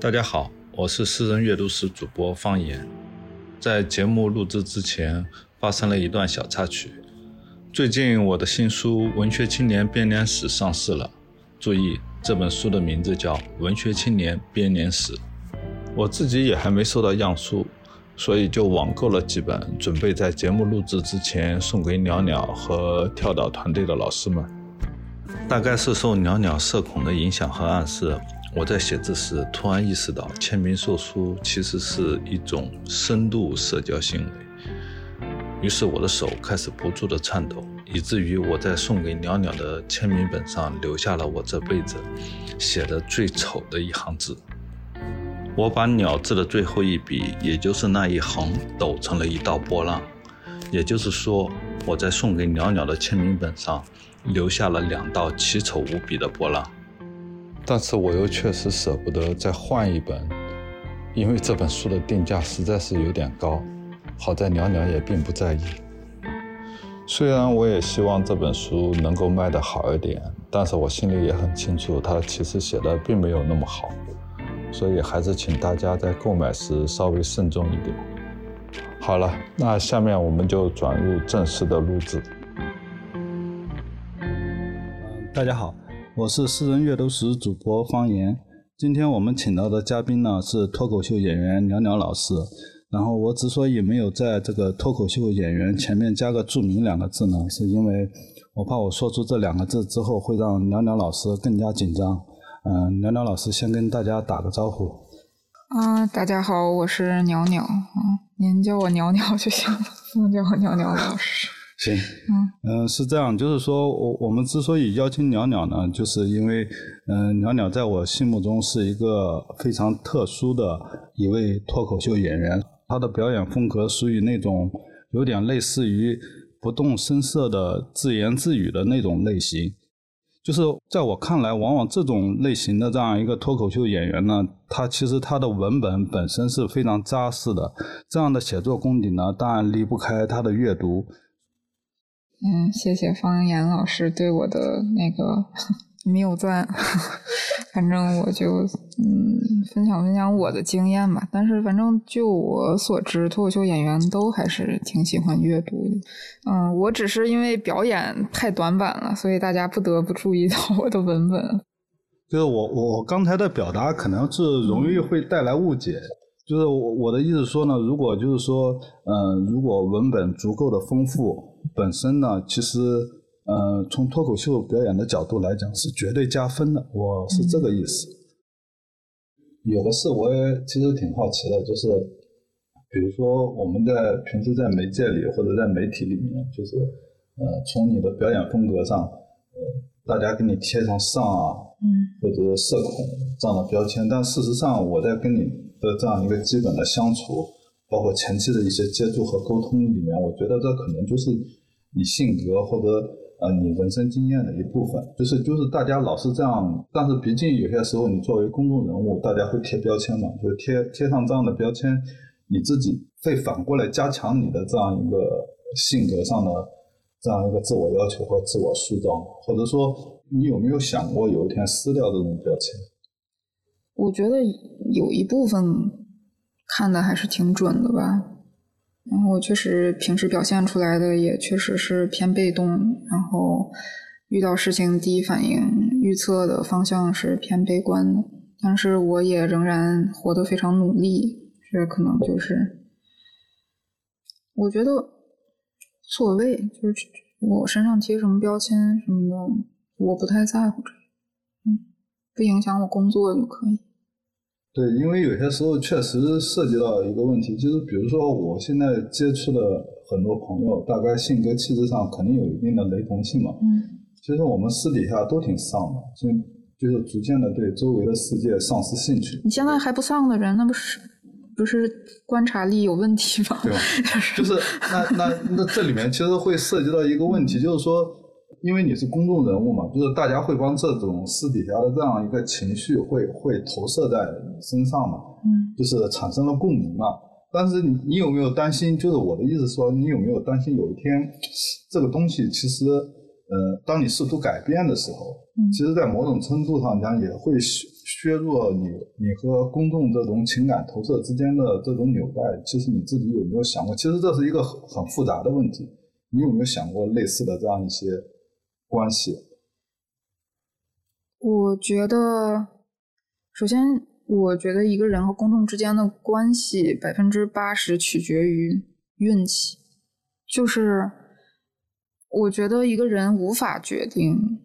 大家好，我是诗人阅读室主播方言。在节目录制之前，发生了一段小插曲。最近我的新书《文学青年编年史》上市了，注意这本书的名字叫《文学青年编年史》。我自己也还没收到样书，所以就网购了几本，准备在节目录制之前送给袅袅和跳岛团队的老师们。大概是受袅袅社恐的影响和暗示。我在写字时突然意识到，签名售书其实是一种深度社交行为。于是我的手开始不住地颤抖，以至于我在送给袅袅的签名本上留下了我这辈子写的最丑的一行字。我把“鸟”字的最后一笔，也就是那一横，抖成了一道波浪。也就是说，我在送给袅袅的签名本上留下了两道奇丑无比的波浪。但是我又确实舍不得再换一本，因为这本书的定价实在是有点高。好在袅袅也并不在意。虽然我也希望这本书能够卖得好一点，但是我心里也很清楚，它其实写的并没有那么好。所以还是请大家在购买时稍微慎重一点。好了，那下面我们就转入正式的录制。大家好。我是诗人阅读室主播方言，今天我们请到的嘉宾呢是脱口秀演员袅袅老师。然后我之所以没有在这个脱口秀演员前面加个著名两个字呢，是因为我怕我说出这两个字之后会让袅袅老师更加紧张。嗯，袅袅老师先跟大家打个招呼。啊，大家好，我是袅袅啊，您叫我袅袅就行了，不用叫我袅袅老师。行，嗯。嗯，是这样，就是说我我们之所以邀请袅袅呢，就是因为，嗯，袅袅在我心目中是一个非常特殊的一位脱口秀演员，他的表演风格属于那种有点类似于不动声色的自言自语的那种类型，就是在我看来，往往这种类型的这样一个脱口秀演员呢，他其实他的文本本身是非常扎实的，这样的写作功底呢，当然离不开他的阅读。嗯，谢谢方言老师对我的那个 谬赞，反正我就嗯分享分享我的经验吧。但是反正就我所知，脱口秀演员都还是挺喜欢阅读的。嗯，我只是因为表演太短板了，所以大家不得不注意到 我的文本。就是我我刚才的表达可能是容易会带来误解。就是我我的意思说呢，如果就是说，嗯，如果文本足够的丰富，本身呢，其实，嗯，从脱口秀表演的角度来讲是绝对加分的。我是这个意思。有的事我也其实挺好奇的，就是，比如说我们在平时在媒介里或者在媒体里面，就是，呃，从你的表演风格上，呃，大家给你贴上上啊，嗯，或者社恐这样的标签，但事实上我在跟你。的这样一个基本的相处，包括前期的一些接触和沟通里面，我觉得这可能就是你性格或者呃你人生经验的一部分。就是就是大家老是这样，但是毕竟有些时候你作为公众人物，大家会贴标签嘛，就贴贴上这样的标签，你自己会反过来加强你的这样一个性格上的这样一个自我要求和自我塑造，或者说你有没有想过有一天撕掉这种标签？我觉得有一部分看的还是挺准的吧，然后我确实平时表现出来的也确实是偏被动，然后遇到事情第一反应预测的方向是偏悲观的，但是我也仍然活得非常努力，这可能就是我觉得无所谓，就是我身上贴什么标签什么的，我不太在乎这，嗯，不影响我工作就可以。对，因为有些时候确实涉及到一个问题，就是比如说我现在接触的很多朋友，大概性格气质上肯定有一定的雷同性嘛。嗯。其实我们私底下都挺丧的，就就是逐渐的对周围的世界丧失兴趣。你现在还不丧的人，那不是不是观察力有问题吗？对吧？就是那那那这里面其实会涉及到一个问题，就是说。因为你是公众人物嘛，就是大家会帮这种私底下的这样一个情绪会会投射在你身上嘛，嗯，就是产生了共鸣嘛。但是你你有没有担心？就是我的意思说，你有没有担心有一天这个东西其实，呃，当你试图改变的时候，嗯，其实在某种程度上讲也会削削弱你你和公众这种情感投射之间的这种纽带。其实你自己有没有想过？其实这是一个很很复杂的问题。你有没有想过类似的这样一些关系？我觉得，首先，我觉得一个人和公众之间的关系，百分之八十取决于运气。就是，我觉得一个人无法决定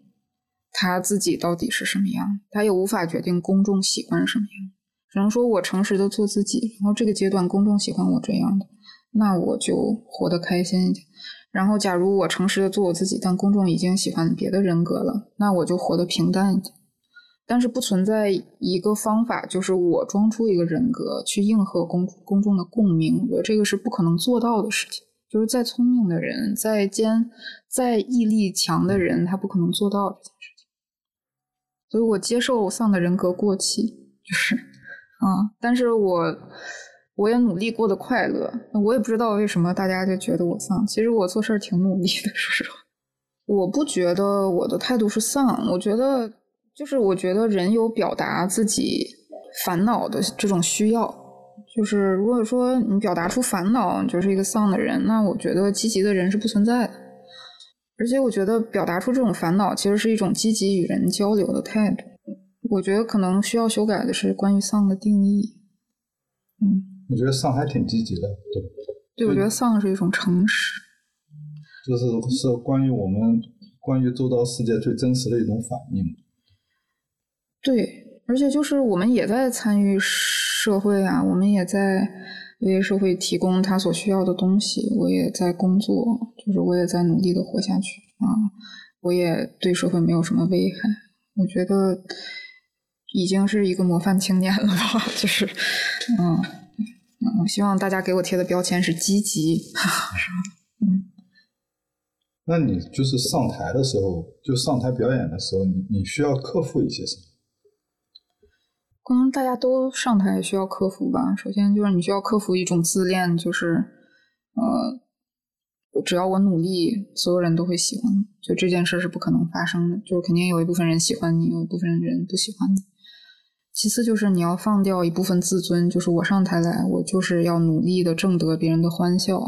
他自己到底是什么样，他也无法决定公众喜欢什么样。只能说我诚实的做自己，然后这个阶段公众喜欢我这样的，那我就活得开心一点。然后，假如我诚实的做我自己，但公众已经喜欢别的人格了，那我就活得平淡一点。但是不存在一个方法，就是我装出一个人格去应和公公众的共鸣，我觉得这个是不可能做到的事情。就是再聪明的人，再坚、再毅力强的人，他不可能做到这件事情。所以我接受丧的人格过气，就是啊，但是我。我也努力过得快乐，我也不知道为什么大家就觉得我丧。其实我做事儿挺努力的，说实话。我不觉得我的态度是丧，我觉得就是我觉得人有表达自己烦恼的这种需要。就是如果说你表达出烦恼你就是一个丧的人，那我觉得积极的人是不存在的。而且我觉得表达出这种烦恼其实是一种积极与人交流的态度。我觉得可能需要修改的是关于丧的定义。嗯。我觉得丧还挺积极的，对对，我觉得丧是一种诚实，就是是关于我们关于周遭世界最真实的一种反应。对，而且就是我们也在参与社会啊，我们也在为社会提供他所需要的东西。我也在工作，就是我也在努力的活下去啊。我也对社会没有什么危害。我觉得已经是一个模范青年了吧，就是嗯。我希望大家给我贴的标签是积极，那你就是上台的时候，就上台表演的时候，你你需要克服一些什么？可能大家都上台需要克服吧。首先就是你需要克服一种自恋，就是呃，只要我努力，所有人都会喜欢。就这件事是不可能发生的，就是肯定有一部分人喜欢你，有一部分人不喜欢你。其次就是你要放掉一部分自尊，就是我上台来，我就是要努力的挣得别人的欢笑，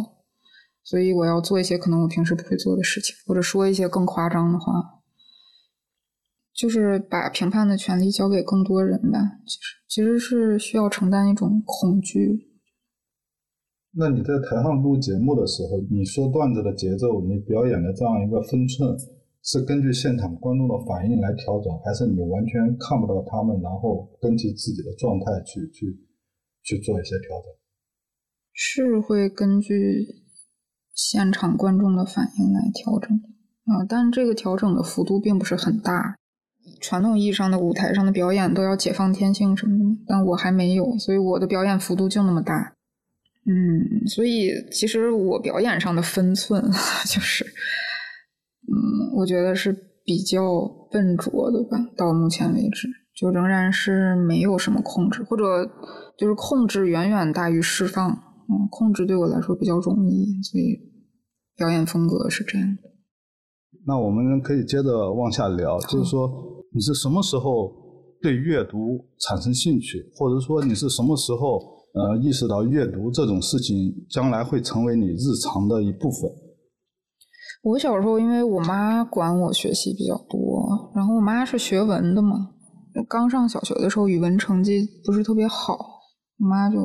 所以我要做一些可能我平时不会做的事情，或者说一些更夸张的话，就是把评判的权利交给更多人吧。其实其实是需要承担一种恐惧。那你在台上录节目的时候，你说段子的节奏，你表演的这样一个分寸。是根据现场观众的反应来调整，还是你完全看不到他们，然后根据自己的状态去去去做一些调整？是会根据现场观众的反应来调整啊，但这个调整的幅度并不是很大。传统意义上的舞台上的表演都要解放天性什么的，但我还没有，所以我的表演幅度就那么大。嗯，所以其实我表演上的分寸 就是。嗯，我觉得是比较笨拙的吧。到目前为止，就仍然是没有什么控制，或者就是控制远远大于释放。嗯，控制对我来说比较容易，所以表演风格是这样的。那我们可以接着往下聊，就是说你是什么时候对阅读产生兴趣，或者说你是什么时候呃意识到阅读这种事情将来会成为你日常的一部分？我小时候，因为我妈管我学习比较多，然后我妈是学文的嘛。刚上小学的时候，语文成绩不是特别好，我妈就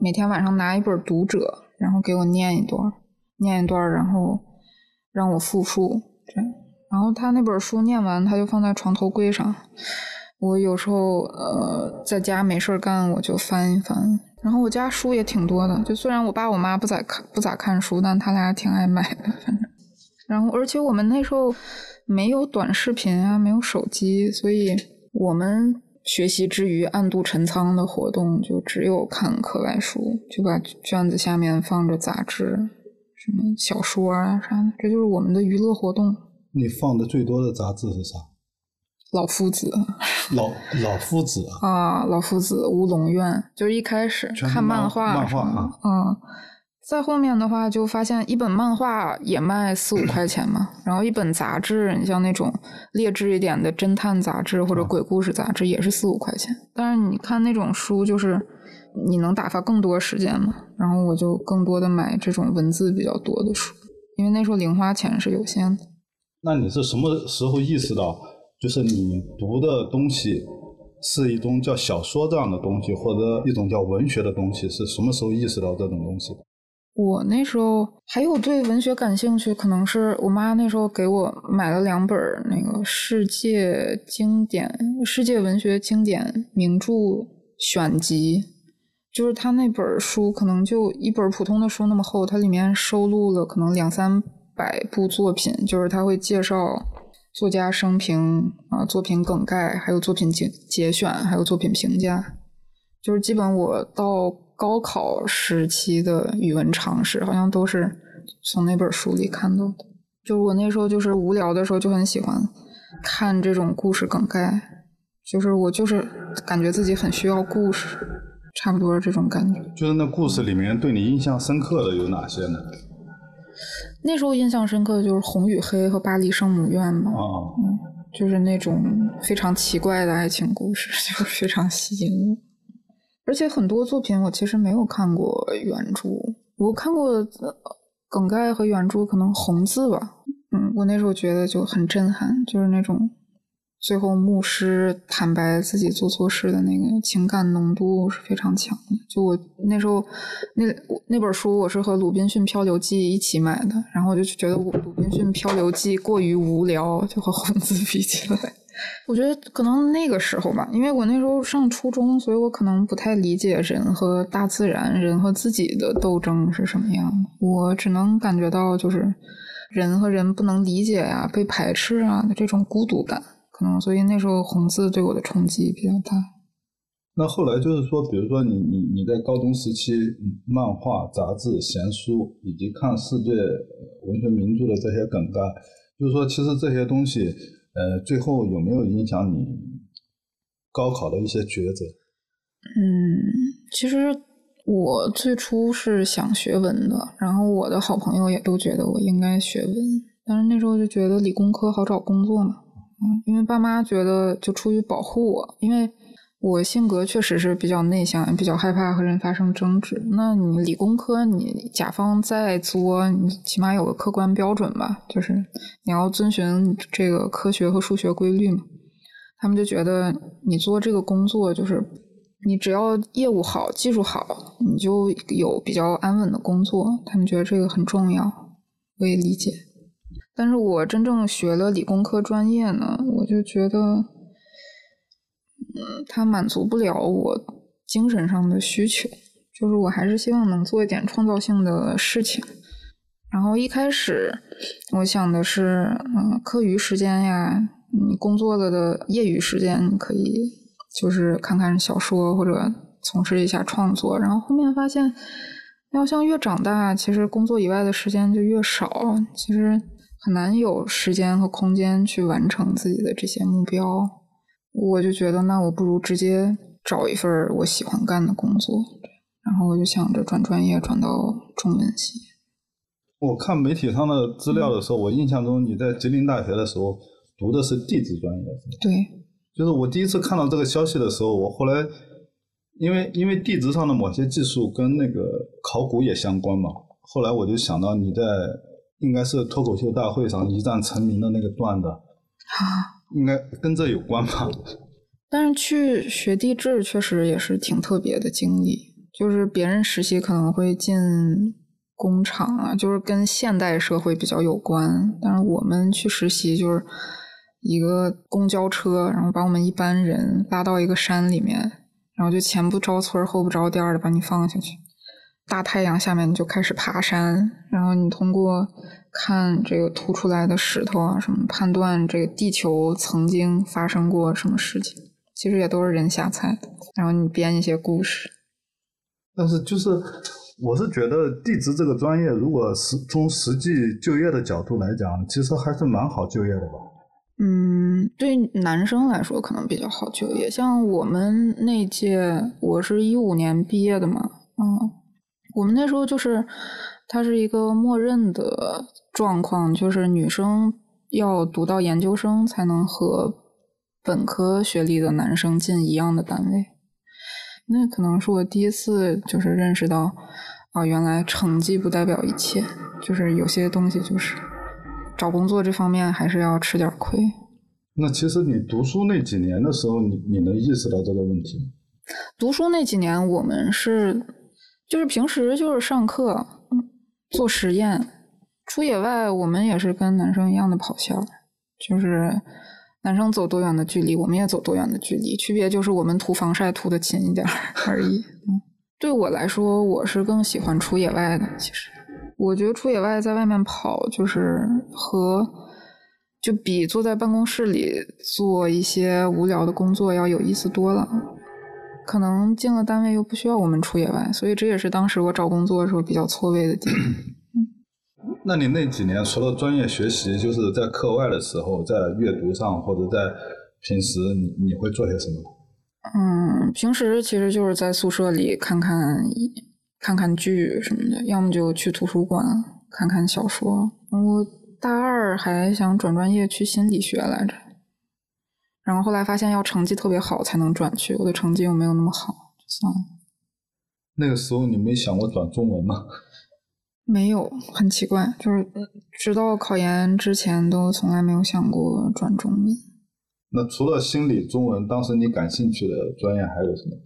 每天晚上拿一本《读者》，然后给我念一段，念一段，然后让我复述。这样，然后她那本书念完，她就放在床头柜上。我有时候呃在家没事干，我就翻一翻。然后我家书也挺多的，就虽然我爸我妈不咋看不咋看书，但他俩挺爱买的，反正。然后，而且我们那时候没有短视频啊，没有手机，所以我们学习之余暗度陈仓的活动就只有看课外书，就把卷子下面放着杂志，什么小说啊啥的，这就是我们的娱乐活动。你放的最多的杂志是啥？老夫子。老老夫子啊，老夫子、乌龙院，就是一开始看漫画，漫画啊，嗯。再后面的话，就发现一本漫画也卖四五块钱嘛，然后一本杂志，你像那种劣质一点的侦探杂志或者鬼故事杂志，也是四五块钱。但是你看那种书，就是你能打发更多时间嘛。然后我就更多的买这种文字比较多的书，因为那时候零花钱是有限的。那你是什么时候意识到，就是你读的东西是一种叫小说这样的东西，或者一种叫文学的东西？是什么时候意识到这种东西？我那时候还有对文学感兴趣，可能是我妈那时候给我买了两本那个世界经典、世界文学经典名著选集，就是它那本书可能就一本普通的书那么厚，它里面收录了可能两三百部作品，就是他会介绍作家生平啊、作品梗概，还有作品节节选，还有作品评价，就是基本我到。高考时期的语文常识，好像都是从那本书里看到的。就是我那时候就是无聊的时候，就很喜欢看这种故事梗概。就是我就是感觉自己很需要故事，差不多是这种感觉。就是那故事里面对你印象深刻的有哪些呢？那时候印象深刻的就是《红与黑》和《巴黎圣母院》嘛。啊，嗯，就是那种非常奇怪的爱情故事，就非常吸引我。而且很多作品我其实没有看过原著，我看过梗概和原著，可能红字吧。嗯，我那时候觉得就很震撼，就是那种最后牧师坦白自己做错事的那个情感浓度是非常强的。就我那时候那那本书，我是和《鲁滨逊漂流记》一起买的，然后我就觉得《鲁鲁滨逊漂流记》过于无聊，就和红字比起来。我觉得可能那个时候吧，因为我那时候上初中，所以我可能不太理解人和大自然、人和自己的斗争是什么样的。我只能感觉到，就是人和人不能理解呀、被排斥啊的这种孤独感。可能所以那时候红字对我的冲击比较大。那后来就是说，比如说你你你在高中时期，漫画、杂志、闲书以及看世界文学名著的这些梗概，就是说，其实这些东西。呃，最后有没有影响你高考的一些抉择？嗯，其实我最初是想学文的，然后我的好朋友也都觉得我应该学文，但是那时候就觉得理工科好找工作嘛，嗯，因为爸妈觉得就出于保护我，因为。我性格确实是比较内向，比较害怕和人发生争执。那你理工科，你甲方再作，你起码有个客观标准吧，就是你要遵循这个科学和数学规律嘛。他们就觉得你做这个工作，就是你只要业务好、技术好，你就有比较安稳的工作。他们觉得这个很重要，我也理解。但是我真正学了理工科专业呢，我就觉得。嗯，它满足不了我精神上的需求，就是我还是希望能做一点创造性的事情。然后一开始我想的是，嗯，课余时间呀，你工作了的业余时间，你可以就是看看小说或者从事一下创作。然后后面发现，要像越长大，其实工作以外的时间就越少，其实很难有时间和空间去完成自己的这些目标。我就觉得，那我不如直接找一份我喜欢干的工作，然后我就想着转专业转到中文系。我看媒体上的资料的时候，我印象中你在吉林大学的时候读的是地质专业，对，就是我第一次看到这个消息的时候，我后来因为因为地质上的某些技术跟那个考古也相关嘛，后来我就想到你在应该是脱口秀大会上一战成名的那个段子。啊。应该跟这有关吧，但是去学地质确实也是挺特别的经历。就是别人实习可能会进工厂啊，就是跟现代社会比较有关。但是我们去实习就是一个公交车，然后把我们一班人拉到一个山里面，然后就前不着村后不着店的把你放下去，大太阳下面就开始爬山，然后你通过。看这个凸出来的石头啊，什么判断这个地球曾经发生过什么事情，其实也都是人瞎猜的。然后你编一些故事。但是就是，我是觉得地质这个专业，如果实从实际就业的角度来讲，其实还是蛮好就业的吧。嗯，对男生来说可能比较好就业。像我们那届，我是一五年毕业的嘛，嗯，我们那时候就是它是一个默认的状况，就是女生要读到研究生才能和本科学历的男生进一样的单位。那可能是我第一次就是认识到，啊，原来成绩不代表一切，就是有些东西就是找工作这方面还是要吃点亏。那其实你读书那几年的时候，你你能意识到这个问题吗？读书那几年，我们是就是平时就是上课，做实验，出野外，我们也是跟男生一样的跑线儿，就是男生走多远的距离，我们也走多远的距离，区别就是我们涂防晒涂的勤一点而已。对我来说，我是更喜欢出野外的。其实，我觉得出野外在外面跑，就是和就比坐在办公室里做一些无聊的工作要有意思多了。可能进了单位又不需要我们出野外，所以这也是当时我找工作的时候比较错位的地方。那你那几年除了专业学习，就是在课外的时候，在阅读上或者在平时，你你会做些什么？嗯，平时其实就是在宿舍里看看看看剧什么的，要么就去图书馆看看小说。我大二还想转专业去心理学来着。然后后来发现要成绩特别好才能转去，我的成绩又没有那么好，算了。那个时候你没想过转中文吗？没有，很奇怪，就是直到考研之前都从来没有想过转中文。那除了心理、中文，当时你感兴趣的专业还有什么？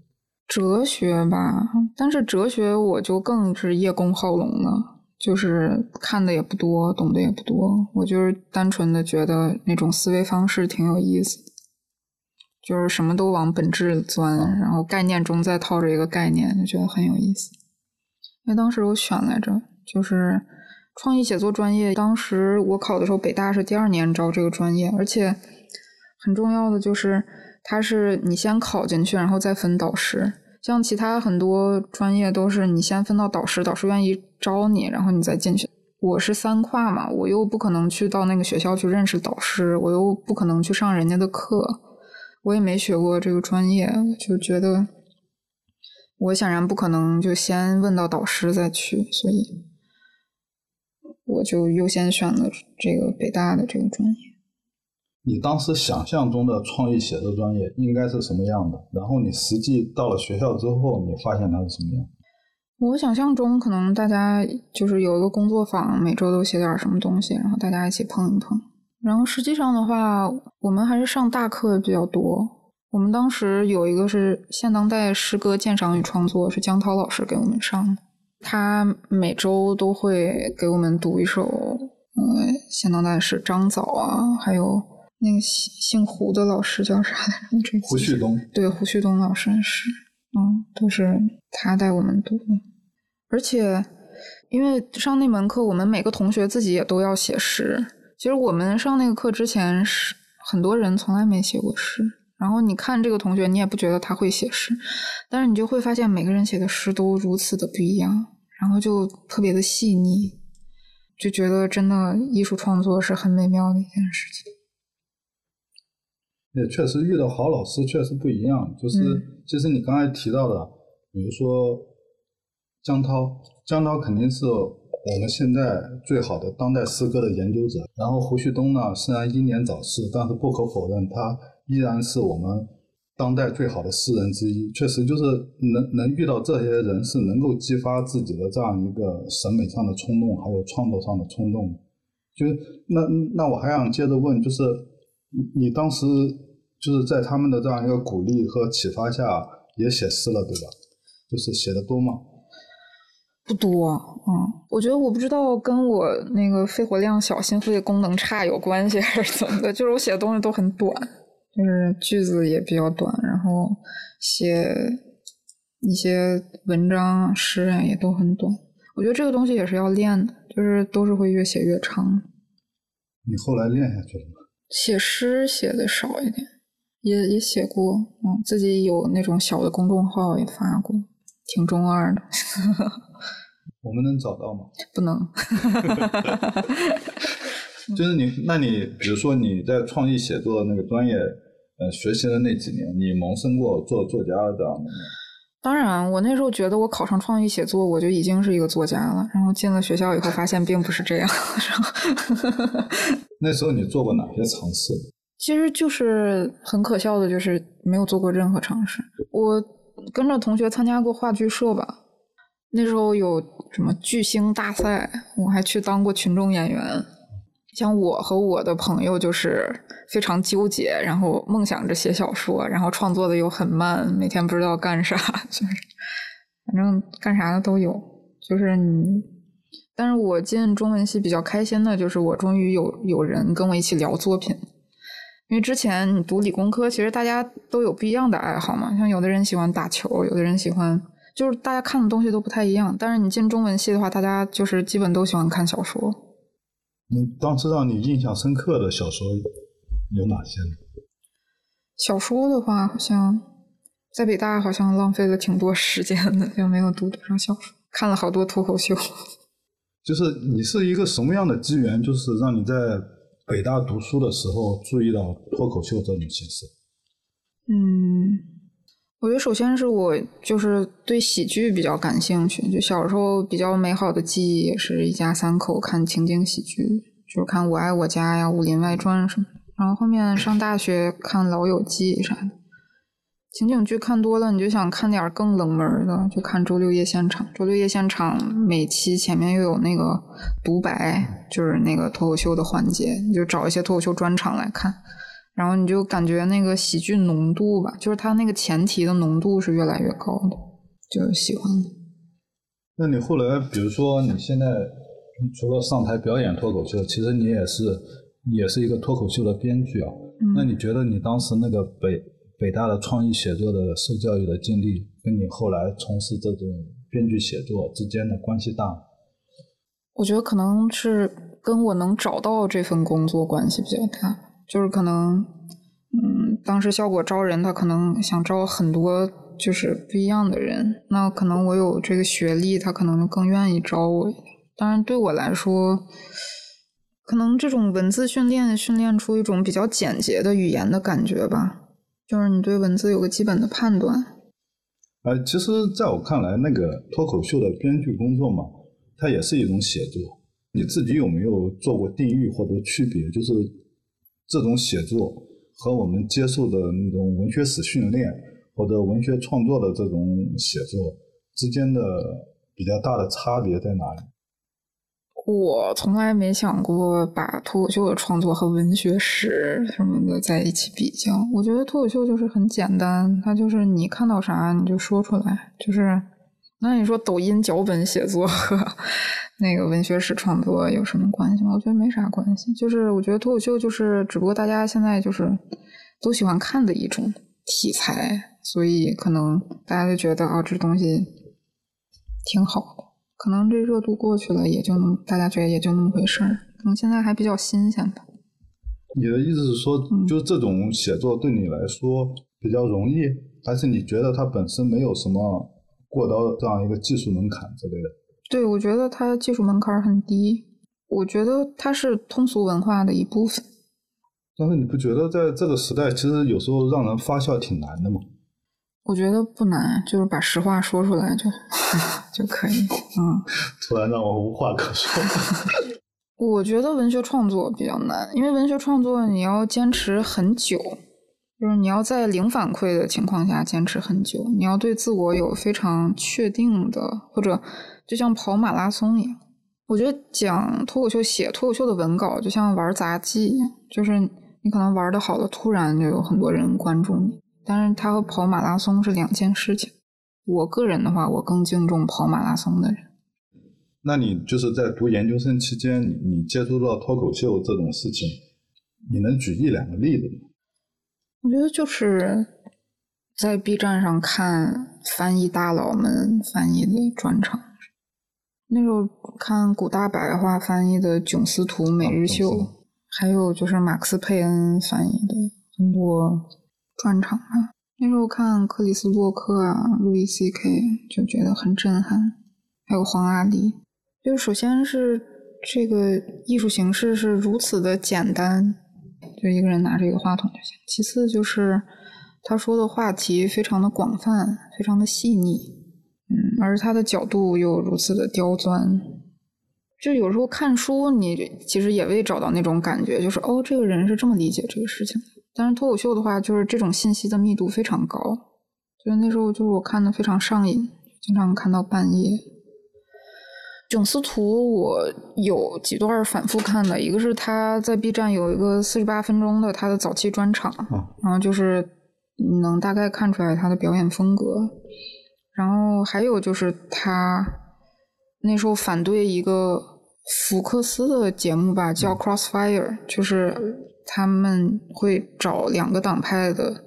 哲学吧，但是哲学我就更是叶公好龙了，就是看的也不多，懂得也不多，我就是单纯的觉得那种思维方式挺有意思。就是什么都往本质钻，然后概念中再套着一个概念，就觉得很有意思。因为当时我选来着，就是创意写作专业。当时我考的时候，北大是第二年招这个专业，而且很重要的就是，它是你先考进去，然后再分导师。像其他很多专业都是你先分到导师，导师愿意招你，然后你再进去。我是三跨嘛，我又不可能去到那个学校去认识导师，我又不可能去上人家的课。我也没学过这个专业，就觉得我显然不可能就先问到导师再去，所以我就优先选了这个北大的这个专业。你当时想象中的创意写作专业应该是什么样的？然后你实际到了学校之后，你发现它是什么样？我想象中可能大家就是有一个工作坊，每周都写点什么东西，然后大家一起碰一碰。然后实际上的话，我们还是上大课比较多。我们当时有一个是现当代诗歌鉴赏与创作，是江涛老师给我们上的。他每周都会给我们读一首，呃，现当代诗，张枣啊，还有那个姓姓胡的老师叫啥来着？胡旭东。对，胡旭东老师是，嗯，都是他带我们读的。而且，因为上那门课，我们每个同学自己也都要写诗。其实我们上那个课之前，是很多人从来没写过诗。然后你看这个同学，你也不觉得他会写诗，但是你就会发现每个人写的诗都如此的不一样，然后就特别的细腻，就觉得真的艺术创作是很美妙的一件事情。也确实遇到好老师确实不一样，就是其实你刚才提到的，比如说江涛，江涛肯定是。我们现在最好的当代诗歌的研究者，然后胡旭东呢，虽然英年早逝，但是不可否认，他依然是我们当代最好的诗人之一。确实，就是能能遇到这些人，是能够激发自己的这样一个审美上的冲动，还有创作上的冲动。就那那我还想接着问，就是你当时就是在他们的这样一个鼓励和启发下，也写诗了，对吧？就是写的多吗？不多，嗯，我觉得我不知道跟我那个肺活量小、心肺功能差有关系还是怎么的，就是我写的东西都很短，就是句子也比较短，然后写一些文章、诗啊也都很短。我觉得这个东西也是要练的，就是都是会越写越长。你后来练下去了吗？写诗写的少一点，也也写过，嗯，自己有那种小的公众号也发过，挺中二的。我们能找到吗？不能。就是你，那你比如说你在创意写作那个专业，呃，学习的那几年，你萌生过做作家的这样的？当然，我那时候觉得我考上创意写作，我就已经是一个作家了。然后进了学校以后，发现并不是这样。那时候你做过哪些尝试？其实就是很可笑的，就是没有做过任何尝试。我跟着同学参加过话剧社吧，那时候有什么巨星大赛，我还去当过群众演员。像我和我的朋友就是非常纠结，然后梦想着写小说，然后创作的又很慢，每天不知道干啥，就是反正干啥的都有。就是你，但是我进中文系比较开心的就是我终于有有人跟我一起聊作品。因为之前你读理工科，其实大家都有不一样的爱好嘛，像有的人喜欢打球，有的人喜欢，就是大家看的东西都不太一样。但是你进中文系的话，大家就是基本都喜欢看小说。你当时让你印象深刻的小说有哪些呢？小说的话，好像在北大好像浪费了挺多时间的，就没有读多少小说，看了好多脱口秀。就是你是一个什么样的机缘，就是让你在。北大读书的时候注意到脱口秀这种形式。嗯，我觉得首先是我就是对喜剧比较感兴趣，就小时候比较美好的记忆也是一家三口看情景喜剧，就是看《我爱我家》呀、《武林外传》什么的。然后后面上大学看《老友记》啥的。情景剧看多了，你就想看点更冷门的，就看周六夜现场。周六夜现场每期前面又有那个独白，就是那个脱口秀的环节，你就找一些脱口秀专场来看，然后你就感觉那个喜剧浓度吧，就是它那个前提的浓度是越来越高的，就喜欢。那你后来，比如说你现在除了上台表演脱口秀，其实你也是也是一个脱口秀的编剧啊。那你觉得你当时那个北？北大的创意写作的受教育的经历，跟你后来从事这种编剧写作之间的关系大吗？我觉得可能是跟我能找到这份工作关系比较大。就是可能，嗯，当时效果招人，他可能想招很多就是不一样的人。那可能我有这个学历，他可能更愿意招我。当然，对我来说，可能这种文字训练训练出一种比较简洁的语言的感觉吧。就是你对文字有个基本的判断。呃，其实在我看来，那个脱口秀的编剧工作嘛，它也是一种写作。你自己有没有做过定义或者区别？就是这种写作和我们接受的那种文学史训练或者文学创作的这种写作之间的比较大的差别在哪里？我从来没想过把脱口秀的创作和文学史什么的在一起比较。我觉得脱口秀就是很简单，它就是你看到啥你就说出来。就是那你说抖音脚本写作和那个文学史创作有什么关系吗？我觉得没啥关系。就是我觉得脱口秀就是只不过大家现在就是都喜欢看的一种题材，所以可能大家就觉得啊这东西挺好的。可能这热度过去了，也就能大家觉得也就那么回事儿。可能现在还比较新鲜吧。你的意思是说，就这种写作对你来说比较容易，还是你觉得它本身没有什么过高这样一个技术门槛之类的？对，我觉得它技术门槛很低。我觉得它是通俗文化的一部分。但是你不觉得在这个时代，其实有时候让人发笑挺难的吗？我觉得不难，就是把实话说出来就 就可以。嗯，突然让我无话可说。我觉得文学创作比较难，因为文学创作你要坚持很久，就是你要在零反馈的情况下坚持很久，你要对自我有非常确定的，或者就像跑马拉松一样。我觉得讲脱口秀、写脱口秀的文稿就像玩杂技一样，就是你可能玩的好了，突然就有很多人关注你。但是它和跑马拉松是两件事情。我个人的话，我更敬重跑马拉松的人。那你就是在读研究生期间，你接触到脱口秀这种事情，你能举一两个例子吗？我觉得就是在 B 站上看翻译大佬们翻译的专场，那时候看古大白话翻译的《囧司图每日秀》，还有就是马克思佩恩翻译的很多。专场啊，那时候看克里斯洛克啊、路易 C K 就觉得很震撼，还有黄阿丽，就首先是这个艺术形式是如此的简单，就一个人拿着一个话筒就行。其次就是他说的话题非常的广泛，非常的细腻，嗯，而他的角度又如此的刁钻。就有时候看书，你其实也未找到那种感觉，就是哦，这个人是这么理解这个事情。但是脱口秀的话，就是这种信息的密度非常高，所以那时候就是我看的非常上瘾，经常看到半夜。囧司图我有几段反复看的，一个是他在 B 站有一个四十八分钟的他的早期专场，然后就是能大概看出来他的表演风格，然后还有就是他那时候反对一个。福克斯的节目吧，叫 Crossfire，就是他们会找两个党派的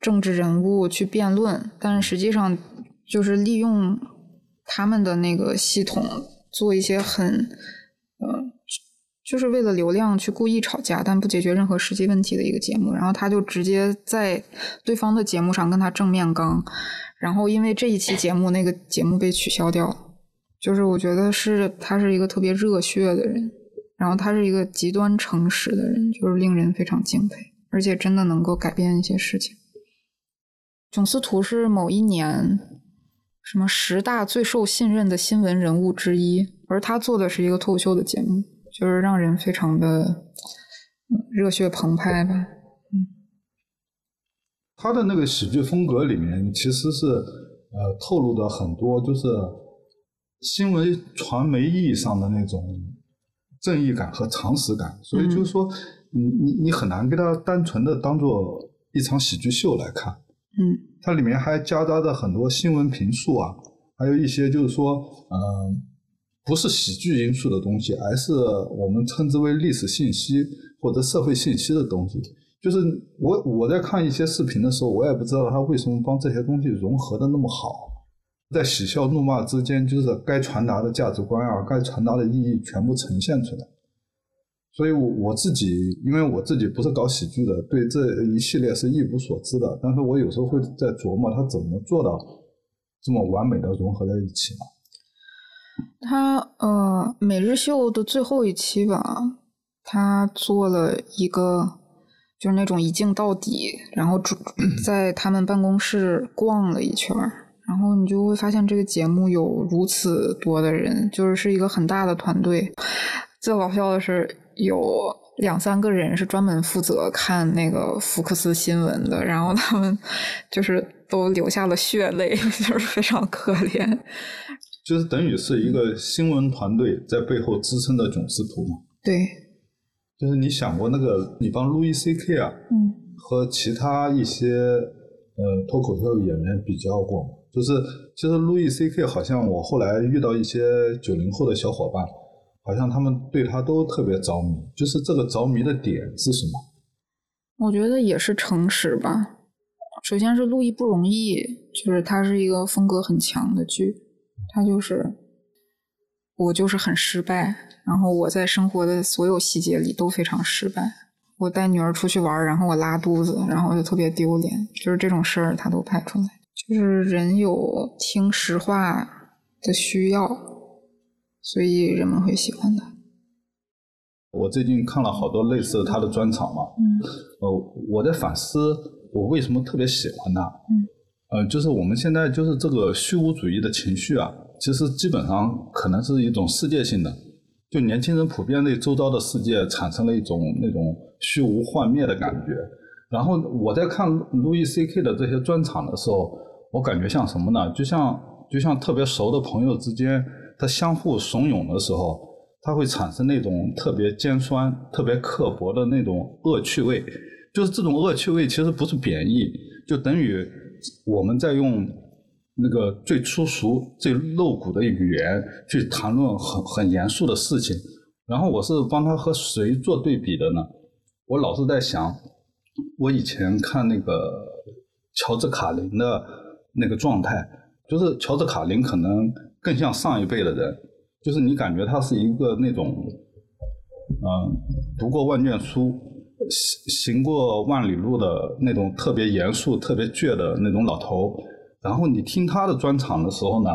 政治人物去辩论，但实际上就是利用他们的那个系统做一些很，嗯，就是为了流量去故意吵架，但不解决任何实际问题的一个节目。然后他就直接在对方的节目上跟他正面刚，然后因为这一期节目，那个节目被取消掉。就是我觉得是他是一个特别热血的人，然后他是一个极端诚实的人，就是令人非常敬佩，而且真的能够改变一些事情。囧司图是某一年什么十大最受信任的新闻人物之一，而他做的是一个脱口秀的节目，就是让人非常的热血澎湃吧。嗯，他的那个喜剧风格里面其实是呃透露的很多，就是。新闻传媒意义上的那种正义感和常识感，所以就是说，你你你很难给他单纯的当做一场喜剧秀来看。嗯，它里面还夹杂着很多新闻评述啊，还有一些就是说，嗯，不是喜剧因素的东西，而是我们称之为历史信息或者社会信息的东西。就是我我在看一些视频的时候，我也不知道他为什么帮这些东西融合的那么好。在喜笑怒骂之间，就是该传达的价值观啊，该传达的意义全部呈现出来。所以，我我自己，因为我自己不是搞喜剧的，对这一系列是一无所知的。但是我有时候会在琢磨，他怎么做到这么完美的融合在一起呢？他呃，每日秀的最后一期吧，他做了一个就是那种一镜到底，然后主 在他们办公室逛了一圈儿。然后你就会发现这个节目有如此多的人，就是是一个很大的团队。最搞笑的是，有两三个人是专门负责看那个福克斯新闻的，然后他们就是都流下了血泪，就是非常可怜。就是等于是一个新闻团队在背后支撑的囧事图嘛？对。就是你想过那个，你帮路易 C K 啊，嗯，和其他一些呃脱口秀演员比较过吗？就是，其实路易 C K 好像我后来遇到一些九零后的小伙伴，好像他们对他都特别着迷。就是这个着迷的点是什么？我觉得也是诚实吧。首先是路易不容易，就是他是一个风格很强的剧，他就是我就是很失败，然后我在生活的所有细节里都非常失败。我带女儿出去玩，然后我拉肚子，然后我就特别丢脸，就是这种事儿他都拍出来。就是人有听实话的需要，所以人们会喜欢他。我最近看了好多类似他的专场嘛，嗯，呃，我在反思我为什么特别喜欢他，嗯，呃，就是我们现在就是这个虚无主义的情绪啊，其实基本上可能是一种世界性的，就年轻人普遍对周遭的世界产生了一种那种虚无幻灭的感觉。然后我在看路易 C K 的这些专场的时候。我感觉像什么呢？就像就像特别熟的朋友之间，他相互怂恿的时候，他会产生那种特别尖酸、特别刻薄的那种恶趣味。就是这种恶趣味其实不是贬义，就等于我们在用那个最粗俗、最露骨的语言去谈论很很严肃的事情。然后我是帮他和谁做对比的呢？我老是在想，我以前看那个乔治卡林的。那个状态，就是乔治卡林可能更像上一辈的人，就是你感觉他是一个那种，嗯，读过万卷书，行行过万里路的那种特别严肃、特别倔的那种老头。然后你听他的专场的时候呢，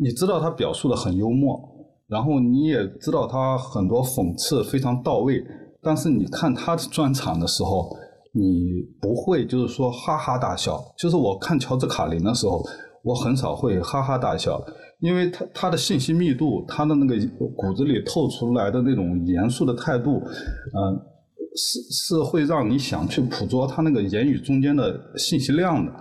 你知道他表述的很幽默，然后你也知道他很多讽刺非常到位。但是你看他的专场的时候，你不会就是说哈哈大笑。就是我看乔治卡林的时候，我很少会哈哈大笑，因为他他的信息密度，他的那个骨子里透出来的那种严肃的态度，嗯，是是会让你想去捕捉他那个言语中间的信息量的。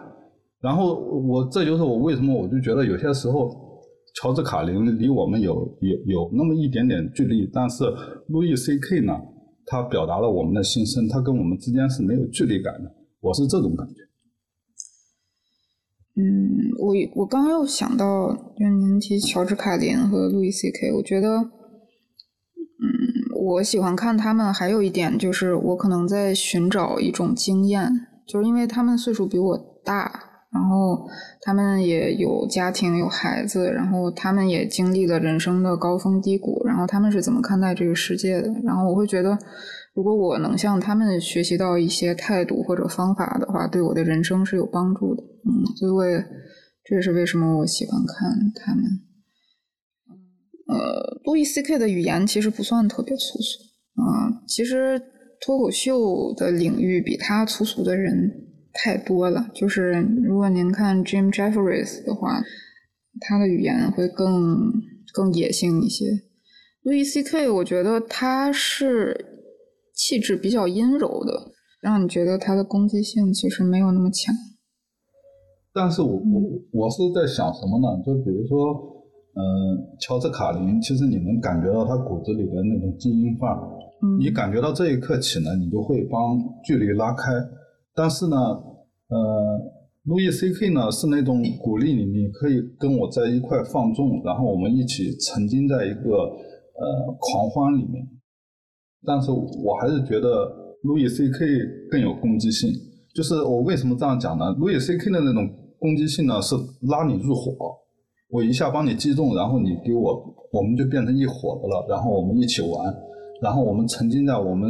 然后我这就是我为什么我就觉得有些时候。乔治卡林离我们有有有那么一点点距离，但是路易 C K 呢，他表达了我们的心声，他跟我们之间是没有距离感的，我是这种感觉。嗯，我我刚又想到，就您提乔治卡林和路易 C K，我觉得，嗯，我喜欢看他们，还有一点就是我可能在寻找一种经验，就是因为他们岁数比我大。然后他们也有家庭有孩子，然后他们也经历了人生的高峰低谷，然后他们是怎么看待这个世界的？然后我会觉得，如果我能向他们学习到一些态度或者方法的话，对我的人生是有帮助的。嗯，所以我也这也是为什么我喜欢看他们。呃，路易 C K 的语言其实不算特别粗俗啊，其实脱口秀的领域比他粗俗的人。太多了，就是如果您看 Jim Jefferies 的话，他的语言会更更野性一些。Louis C.K. 我觉得他是气质比较阴柔的，让你觉得他的攻击性其实没有那么强。但是我我我是在想什么呢？就比如说，嗯，乔治卡林，其实你能感觉到他骨子里的那种精英范儿，你感觉到这一刻起呢，你就会帮距离拉开。但是呢，呃，路易 C K 呢是那种鼓励你，你可以跟我在一块放纵，然后我们一起沉浸在一个呃狂欢里面。但是我还是觉得路易 C K 更有攻击性。就是我为什么这样讲呢？路易 C K 的那种攻击性呢是拉你入伙，我一下帮你击中，然后你给我，我们就变成一伙的了，然后我们一起玩。然后我们沉浸在我们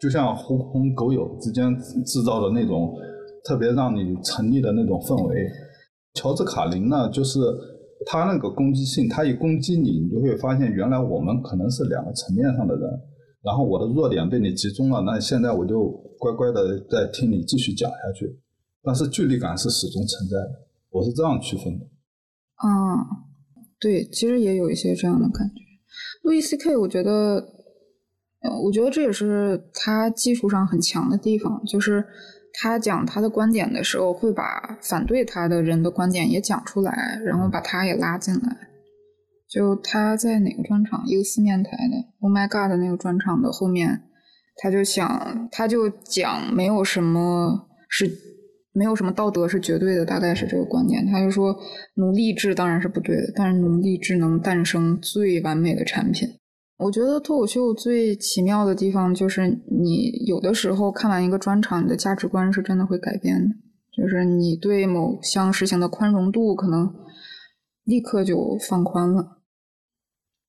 就像狐朋狗友之间制造的那种特别让你沉溺的那种氛围。乔治卡林呢，就是他那个攻击性，他一攻击你，你就会发现原来我们可能是两个层面上的人。然后我的弱点被你集中了，那现在我就乖乖的在听你继续讲下去。但是距离感是始终存在的，我是这样区分的。啊，对，其实也有一些这样的感觉。路易 C K，我觉得。我觉得这也是他技术上很强的地方，就是他讲他的观点的时候，会把反对他的人的观点也讲出来，然后把他也拉进来。就他在哪个专场，一个四面台的，Oh my God 的那个专场的后面，他就想，他就讲没有什么是没有什么道德是绝对的，大概是这个观点。他就说，奴隶制当然是不对的，但是奴隶制能诞生最完美的产品。我觉得脱口秀最奇妙的地方就是，你有的时候看完一个专场，你的价值观是真的会改变的。就是你对某项事情的宽容度，可能立刻就放宽了。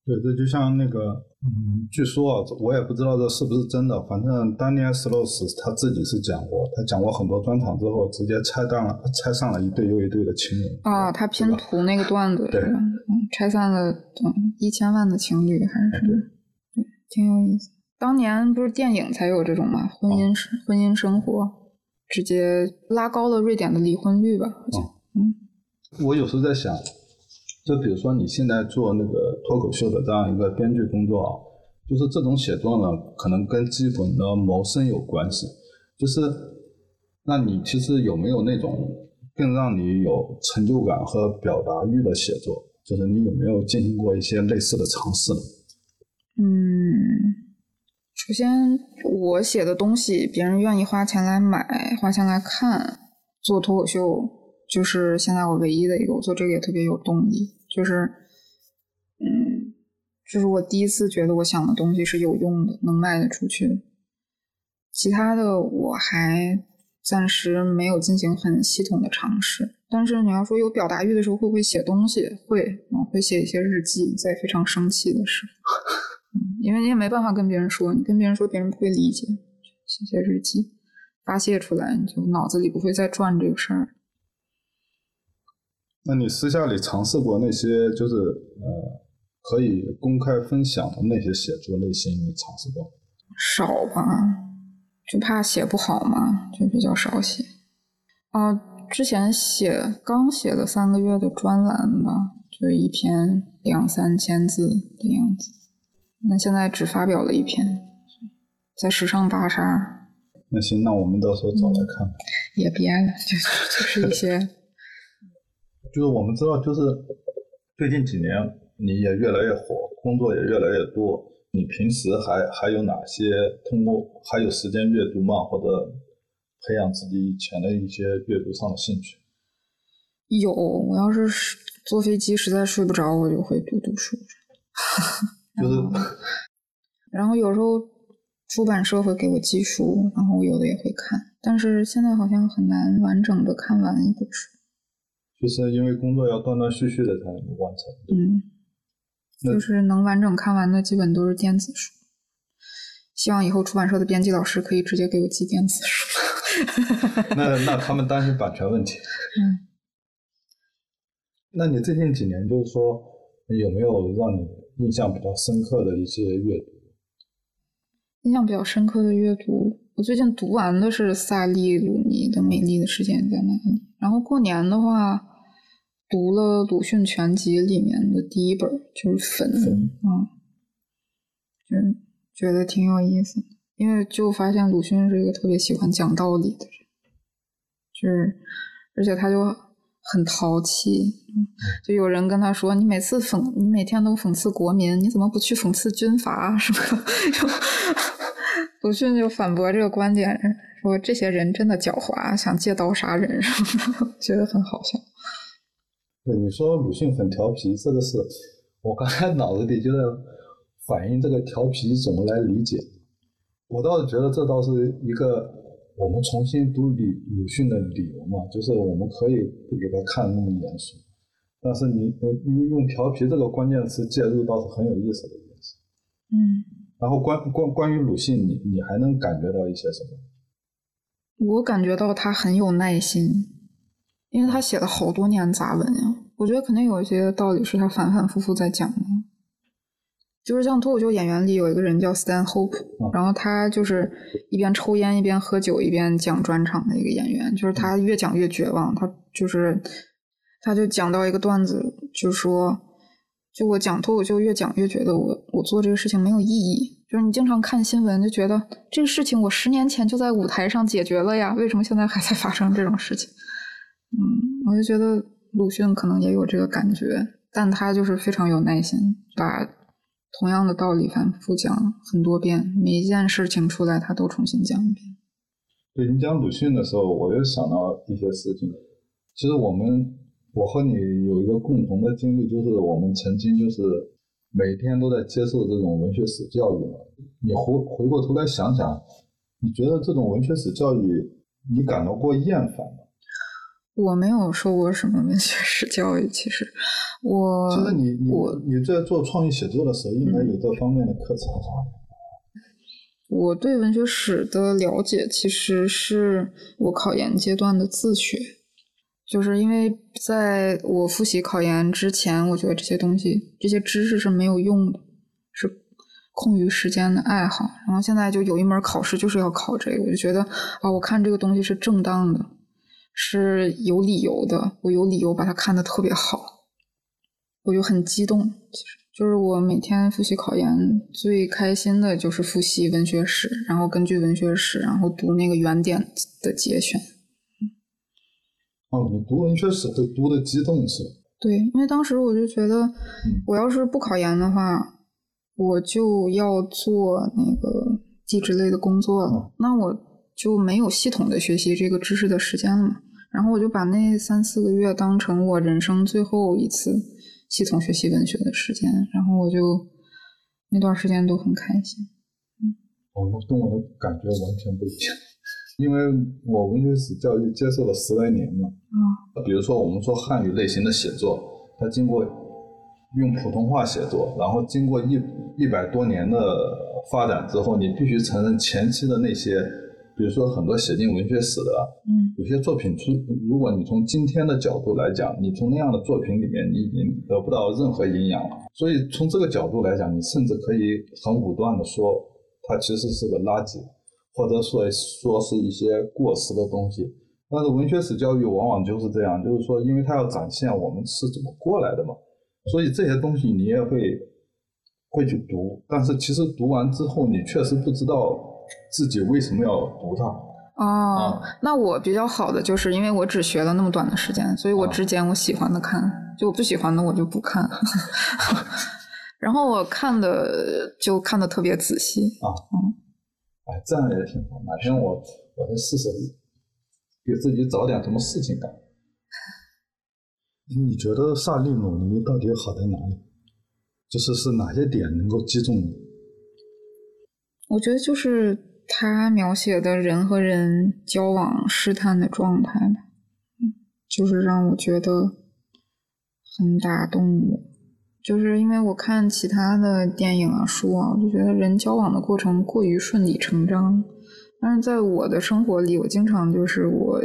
对，这就像那个，嗯，据说啊，我也不知道这是不是真的。反正丹尼尔·斯洛斯他自己是讲过，他讲过很多专场之后，直接拆弹了，拆散了一对又一对的情侣。啊，他拼图那个段子对吧？拆散了嗯一千万的情侣还是对，挺有意思。当年不是电影才有这种吗？婚姻生婚姻生活直接拉高了瑞典的离婚率吧？好像嗯，我有时候在想，就比如说你现在做那个脱口秀的这样一个编剧工作啊，就是这种写作呢，可能跟基本的谋生有关系。就是，那你其实有没有那种更让你有成就感和表达欲的写作？就是你有没有进行过一些类似的尝试呢？嗯，首先我写的东西别人愿意花钱来买、花钱来看，做脱口秀就是现在我唯一的一个，我做这个也特别有动力。就是，嗯，这是我第一次觉得我想的东西是有用的，能卖得出去。其他的我还暂时没有进行很系统的尝试。但是你要说有表达欲的时候，会不会写东西？会，我，会写一些日记，在非常生气的时候，因为你也没办法跟别人说，你跟别人说，别人不会理解。写写日记，发泄出来，你就脑子里不会再转这个事儿。那你私下里尝试过那些就是呃可以公开分享的那些写作类型，你尝试过？少吧。就怕写不好嘛，就比较少写。啊，之前写刚写了三个月的专栏吧，就一篇两三千字的样子。那现在只发表了一篇，在时尚芭莎。那行，那我们到时候找来看。也别了，就就是一些，就是我们知道，就是最近几年你也越来越火，工作也越来越多。你平时还还有哪些通过还有时间阅读吗？或者培养自己以前的一些阅读上的兴趣？有，我要是坐飞机实在睡不着，我就会读读书。就是，然后有时候出版社会给我寄书，然后我有的也会看，但是现在好像很难完整的看完一本书。就是因为工作要断断续续的才能完成。嗯。就是能完整看完的，基本都是电子书。希望以后出版社的编辑老师可以直接给我寄电子书。那 那他们担心版权问题。嗯。那你最近几年，就是说有没有让你印象比较深刻的一些阅读？印象比较深刻的阅读，我最近读完的是萨利鲁尼的《美丽的时间在哪里》。然后过年的话。读了鲁迅全集里面的第一本，就是《粉》，嗯，就觉得挺有意思，因为就发现鲁迅是一个特别喜欢讲道理的人，就是而且他就很淘气，就有人跟他说：“你每次讽，你每天都讽刺国民，你怎么不去讽刺军阀？”什么？鲁迅就反驳这个观点，说这些人真的狡猾，想借刀杀人，什么的，觉得很好笑。对你说鲁迅很调皮，这个是我刚才脑子里就在反映这个调皮怎么来理解。我倒是觉得这倒是一个我们重新读李鲁迅的理由嘛，就是我们可以不给他看那么严肃，但是你你用调皮这个关键词介入倒是很有意思的一件事。嗯。然后关关关于鲁迅，你你还能感觉到一些什么？我感觉到他很有耐心。因为他写了好多年杂文呀，我觉得肯定有一些道理是他反反复复在讲的。就是像脱口秀演员里有一个人叫 Stan Hope，然后他就是一边抽烟一边喝酒一边讲专场的一个演员，就是他越讲越绝望，他就是他就讲到一个段子，就说就我讲脱口秀越讲越觉得我我做这个事情没有意义，就是你经常看新闻就觉得这个事情我十年前就在舞台上解决了呀，为什么现在还在发生这种事情？嗯，我就觉得鲁迅可能也有这个感觉，但他就是非常有耐心，把同样的道理反复讲很多遍，每一件事情出来他都重新讲一遍。对你讲鲁迅的时候，我又想到一些事情。其实我们，我和你有一个共同的经历，就是我们曾经就是每天都在接受这种文学史教育嘛。你回回过头来想想，你觉得这种文学史教育，你感到过厌烦吗？我没有受过什么文学史教育，其实我其实你你你在做创意写作的时候，应该有这方面的课程。我对文学史的了解，其实是我考研阶段的自学，就是因为在我复习考研之前，我觉得这些东西、这些知识是没有用的，是空余时间的爱好。然后现在就有一门考试就是要考这个，我就觉得啊，我看这个东西是正当的。是有理由的，我有理由把它看得特别好，我就很激动。其实就是我每天复习考研最开心的就是复习文学史，然后根据文学史，然后读那个原点的节选。哦，你读文学史会读的激动是？对，因为当时我就觉得，我要是不考研的话，我就要做那个记职类的工作了，那我。就没有系统的学习这个知识的时间了嘛，然后我就把那三四个月当成我人生最后一次系统学习文学的时间，然后我就那段时间都很开心。嗯，哦，跟我的感觉完全不一样，因为我文学史教育接受了十来年嘛。啊，比如说我们说汉语类型的写作，它经过用普通话写作，然后经过一一百多年的发展之后，你必须承认前期的那些。比如说很多写进文学史的，嗯，有些作品出，如果你从今天的角度来讲，你从那样的作品里面，你已经得不到任何营养了。所以从这个角度来讲，你甚至可以很武断的说，它其实是个垃圾，或者说说是一些过时的东西。但是文学史教育往往就是这样，就是说，因为它要展现我们是怎么过来的嘛，所以这些东西你也会会去读，但是其实读完之后，你确实不知道自己为什么要读它。哦，那我比较好的就是因为我只学了那么短的时间，所以我只捡我喜欢的看，就我不喜欢的我就不看。然后我看的就看的特别仔细啊，嗯，哎，这样也挺好。哪天我我再试试，给自己找点什么事情干。你觉得萨利鲁尼到底好在哪里？就是是哪些点能够击中你？我觉得就是他描写的人和人交往试探的状态吧，就是让我觉得很打动我。就是因为我看其他的电影啊、书啊，我就觉得人交往的过程过于顺理成章。但是在我的生活里，我经常就是我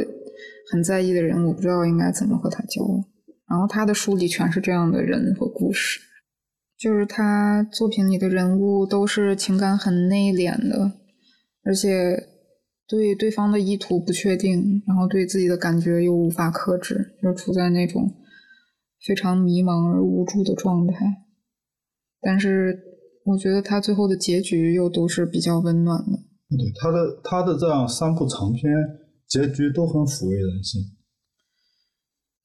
很在意的人，我不知道应该怎么和他交往。然后他的书里全是这样的人和故事，就是他作品里的人物都是情感很内敛的，而且对对方的意图不确定，然后对自己的感觉又无法克制，就处在那种。非常迷茫而无助的状态，但是我觉得他最后的结局又都是比较温暖的。对他的他的这样三部长篇结局都很抚慰人心。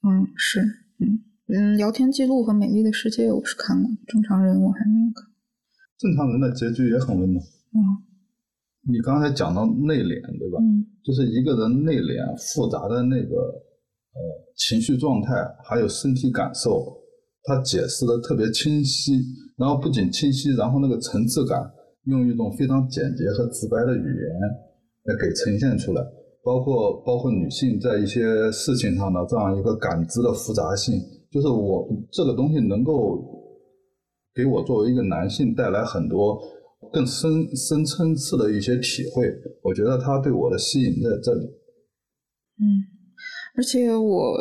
嗯，是，嗯嗯，聊天记录和美丽的世界我是看过，正常人我还没有看。正常人的结局也很温暖。嗯，你刚才讲到内敛，对吧？嗯，就是一个人内敛复杂的那个。呃，情绪状态还有身体感受，他解释的特别清晰，然后不仅清晰，然后那个层次感，用一种非常简洁和直白的语言来给呈现出来，包括包括女性在一些事情上的这样一个感知的复杂性，就是我这个东西能够给我作为一个男性带来很多更深深层次的一些体会，我觉得他对我的吸引在这里，嗯。而且我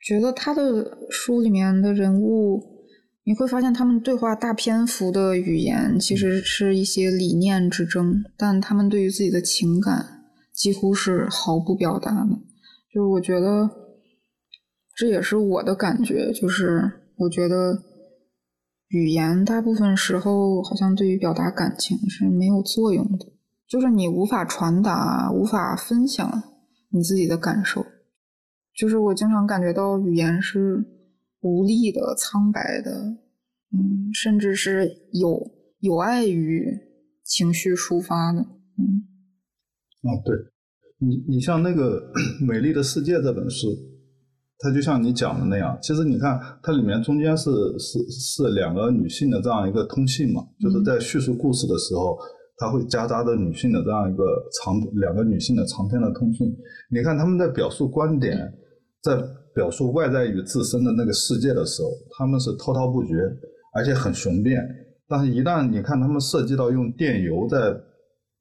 觉得他的书里面的人物，你会发现他们对话大篇幅的语言其实是一些理念之争，但他们对于自己的情感几乎是毫不表达的。就是我觉得这也是我的感觉，就是我觉得语言大部分时候好像对于表达感情是没有作用的，就是你无法传达、无法分享你自己的感受。就是我经常感觉到语言是无力的、苍白的，嗯，甚至是有有碍于情绪抒发的，嗯。啊，对，你你像那个 《美丽的世界》这本书，它就像你讲的那样，其实你看它里面中间是是是两个女性的这样一个通信嘛，就是在叙述故事的时候，它会夹杂着女性的这样一个长两个女性的长篇的通讯。你看他们在表述观点。在表述外在与自身的那个世界的时候，他们是滔滔不绝，而且很雄辩。但是，一旦你看他们涉及到用电邮在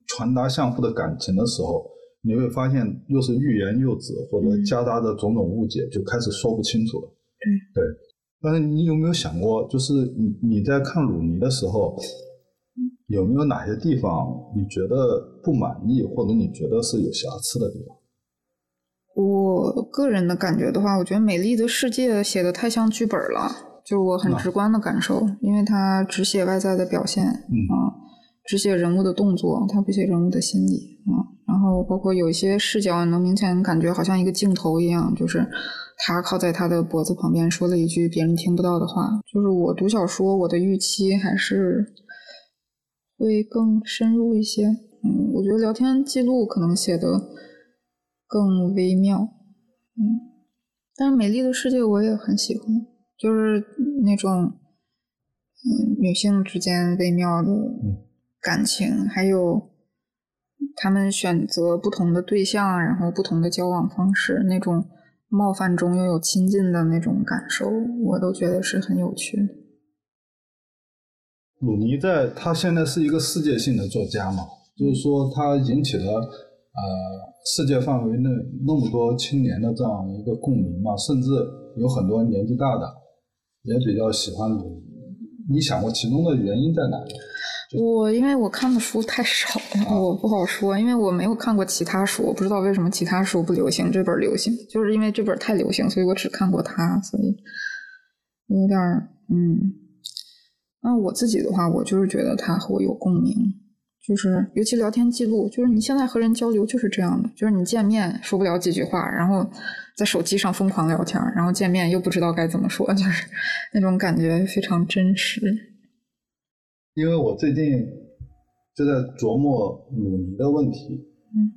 传达相互的感情的时候，你会发现又是欲言又止，或者夹杂着种种误解，就开始说不清楚了。对。对。但是，你有没有想过，就是你你在看鲁尼的时候，有没有哪些地方你觉得不满意，或者你觉得是有瑕疵的地方？我个人的感觉的话，我觉得《美丽的世界》写的太像剧本了，就是我很直观的感受，因为它只写外在的表现，啊，只写人物的动作，它不写人物的心理，啊，然后包括有一些视角，能明显感觉好像一个镜头一样，就是他靠在他的脖子旁边说了一句别人听不到的话，就是我读小说，我的预期还是会更深入一些，嗯，我觉得聊天记录可能写的。更微妙，嗯，但是美丽的世界我也很喜欢，就是那种，嗯，女性之间微妙的感情，还有他们选择不同的对象，然后不同的交往方式，那种冒犯中又有亲近的那种感受，我都觉得是很有趣的。鲁尼在他现在是一个世界性的作家嘛，就是说他引起了呃。世界范围内那么多青年的这样一个共鸣嘛，甚至有很多年纪大的也比较喜欢鲁你想过其中的原因在哪里？我因为我看的书太少了，我不好说，因为我没有看过其他书，我不知道为什么其他书不流行，这本流行，就是因为这本太流行，所以我只看过它，所以有点嗯。那我自己的话，我就是觉得它和我有共鸣，就是尤其聊天记录，就是你现在和人交流就是这样的，就是你见面说不了几句话，然后在手机上疯狂聊天，然后见面又不知道该怎么说，就是 那种感觉非常真实。因为我最近就在琢磨鲁尼的问题。嗯，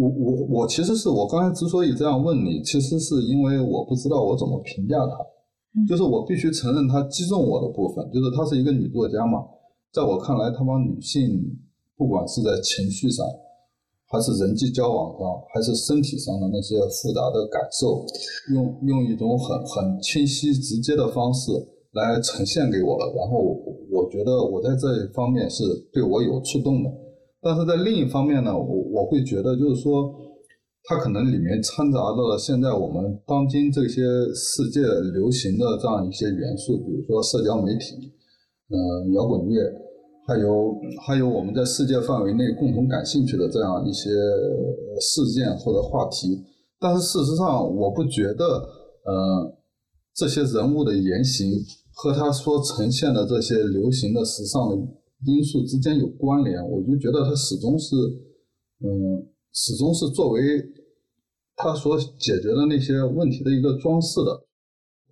我我我其实是我刚才之所以这样问你，其实是因为我不知道我怎么评价他。就是我必须承认他击中我的部分，就是她是一个女作家嘛，在我看来，她把女性不管是在情绪上，还是人际交往上，还是身体上的那些复杂的感受，用用一种很很清晰直接的方式。来呈现给我了，然后我觉得我在这一方面是对我有触动的，但是在另一方面呢，我我会觉得就是说，它可能里面掺杂着了现在我们当今这些世界流行的这样一些元素，比如说社交媒体，嗯，摇滚乐，还有还有我们在世界范围内共同感兴趣的这样一些事件或者话题，但是事实上我不觉得，呃，这些人物的言行。和他所呈现的这些流行的时尚的因素之间有关联，我就觉得他始终是，嗯，始终是作为他所解决的那些问题的一个装饰的，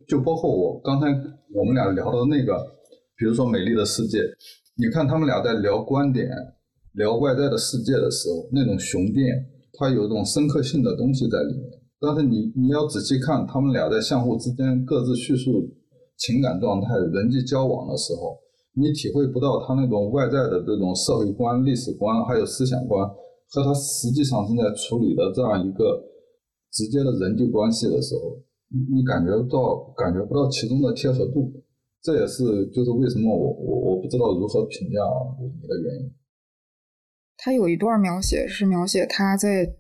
就包括我刚才我们俩聊的那个，比如说《美丽的世界》，你看他们俩在聊观点、聊外在的世界的时候，那种雄辩，它有一种深刻性的东西在里面。但是你你要仔细看，他们俩在相互之间各自叙述。情感状态、人际交往的时候，你体会不到他那种外在的这种社会观、历史观，还有思想观，和他实际上正在处理的这样一个直接的人际关系的时候，你感觉到感觉不到其中的贴合度。这也是就是为什么我我我不知道如何评价你的原因。他有一段描写是描写他在